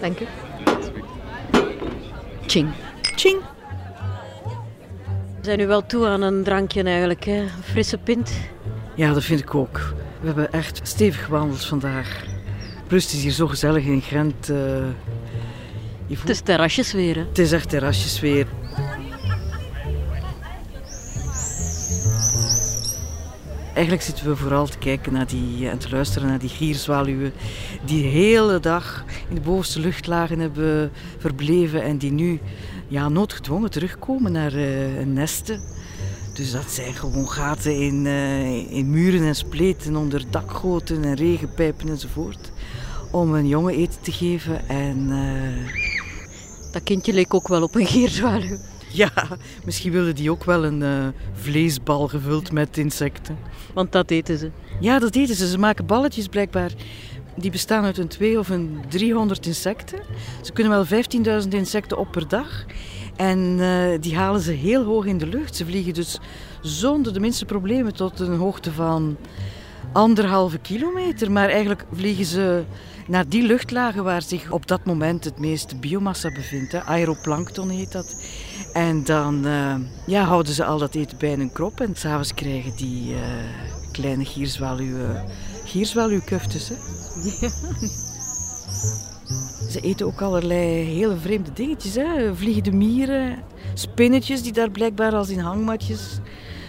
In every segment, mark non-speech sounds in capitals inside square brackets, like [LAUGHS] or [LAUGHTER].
Dank u. Ching. Ching. We zijn nu wel toe aan een drankje eigenlijk, hè? Een frisse pint. Ja, dat vind ik ook. We hebben echt stevig gewandeld vandaag. Plus het is hier zo gezellig in Gent. Uh, het is terrasjesweer, hè? Het is echt terrasjesweer. Eigenlijk zitten we vooral te kijken naar die, en te luisteren naar die gierzwaluwen die de hele dag in de bovenste luchtlagen hebben verbleven en die nu ja, noodgedwongen terugkomen naar uh, nesten. Dus dat zijn gewoon gaten in, uh, in muren en spleten, onder dakgoten en regenpijpen enzovoort. Om een jongen eten te geven en... Dat kindje leek ook wel op een gierzwaluw. [LAUGHS] Ja, misschien wilden die ook wel een uh, vleesbal gevuld met insecten. Want dat eten ze. Ja, dat eten ze. Ze maken balletjes blijkbaar. Die bestaan uit een 2 of een 300 insecten. Ze kunnen wel 15.000 insecten op per dag. En uh, die halen ze heel hoog in de lucht. Ze vliegen dus zonder de minste problemen tot een hoogte van anderhalve kilometer. Maar eigenlijk vliegen ze naar die luchtlagen waar zich op dat moment het meeste biomassa bevindt. Hè. Aeroplankton heet dat. En dan uh, ja, houden ze al dat eten bij een krop. En s'avonds krijgen die uh, kleine gierzwaluwen gierzwaluwkuftes. [LAUGHS] Hè. Ja. Ze eten ook allerlei hele vreemde dingetjes. Hè. Vliegende mieren, spinnetjes die daar blijkbaar als in hangmatjes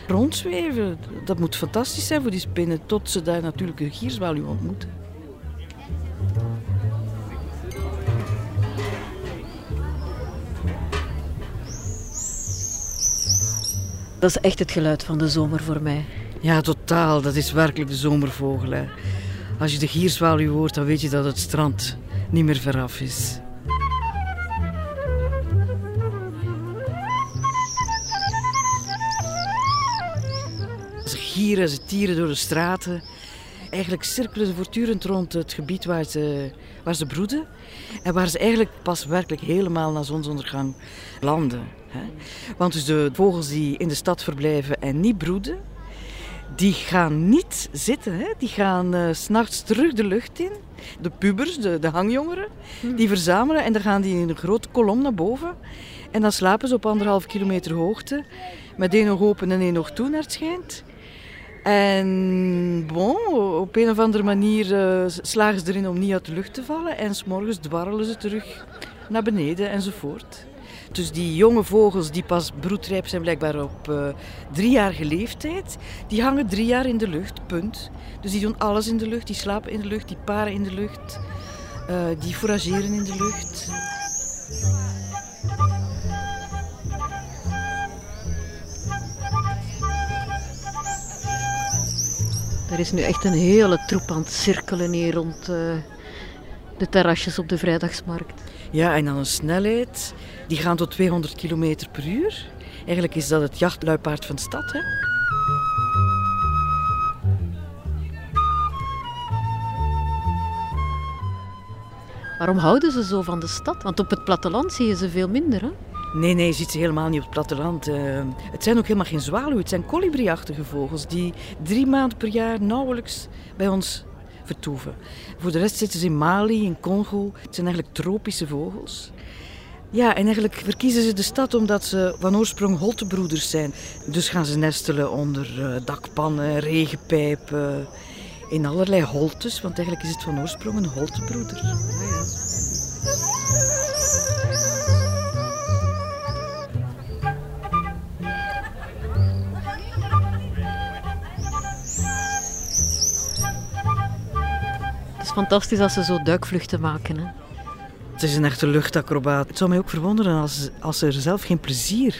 rondzweven. Dat moet fantastisch zijn voor die spinnen, tot ze daar natuurlijk een gierzwaluw ontmoeten. Dat is echt het geluid van de zomer voor mij. Ja, totaal. Dat is werkelijk de zomervogel. Als je de gierzwaluw hoort, dan weet je dat het strand niet meer veraf is. Ze gieren, ze tieren door de straten. Eigenlijk cirkelen ze voortdurend rond het gebied waar ze, waar ze broeden. En waar ze eigenlijk pas werkelijk helemaal na zonsondergang landen. Want dus de vogels die in de stad verblijven en niet broeden, die gaan niet zitten. Hè? Die gaan uh, s'nachts terug de lucht in. De pubers, de, de hangjongeren, hm. die verzamelen en dan gaan die in een grote kolom naar boven. En dan slapen ze op anderhalf kilometer hoogte. Met één oog open en één oog toe naar het schijnt. En bon, een of andere manier uh, slagen ze erin om niet uit de lucht te vallen. En s'morgens dwarrelen ze terug naar beneden enzovoort. Dus die jonge vogels die pas broedrijp zijn, blijkbaar op uh, driejarige leeftijd, die hangen drie jaar in de lucht, punt. Dus die doen alles in de lucht, die slapen in de lucht, die paren in de lucht, uh, die forageren in de lucht. Er is nu echt een hele troep aan het cirkelen hier rond uh, de terrasjes op de vrijdagsmarkt. Ja, en dan een snelheid. Die gaan tot 200 km per uur. Eigenlijk is dat het jachtluipaard van de stad. Hè? Waarom houden ze zo van de stad? Want op het platteland zie je ze veel minder. Hè? Nee, nee, je ziet ze helemaal niet op het platteland. Uh, het zijn ook helemaal geen zwaluwen, het zijn kolibriachtige vogels die drie maanden per jaar nauwelijks bij ons vertoeven. Voor de rest zitten ze in Mali, in Congo. Het zijn eigenlijk tropische vogels. Ja, en eigenlijk verkiezen ze de stad omdat ze van oorsprong holtebroeders zijn. Dus gaan ze nestelen onder uh, dakpannen, regenpijpen, in allerlei holtes. Want eigenlijk is het van oorsprong een holtebroeder. Fantastisch als ze zo duikvluchten maken. Hè? Het is een echte luchtacrobaat. Het zou mij ook verwonderen als, als ze er zelf geen plezier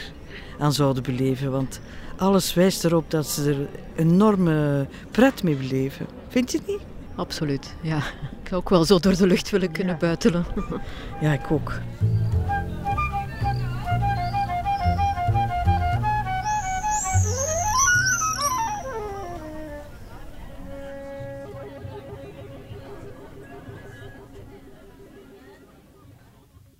aan zouden beleven. Want alles wijst erop dat ze er enorme pret mee beleven. Vind je het niet? Absoluut, ja. Ik zou ook wel zo door de lucht willen kunnen buitelen. Ja, ik ook.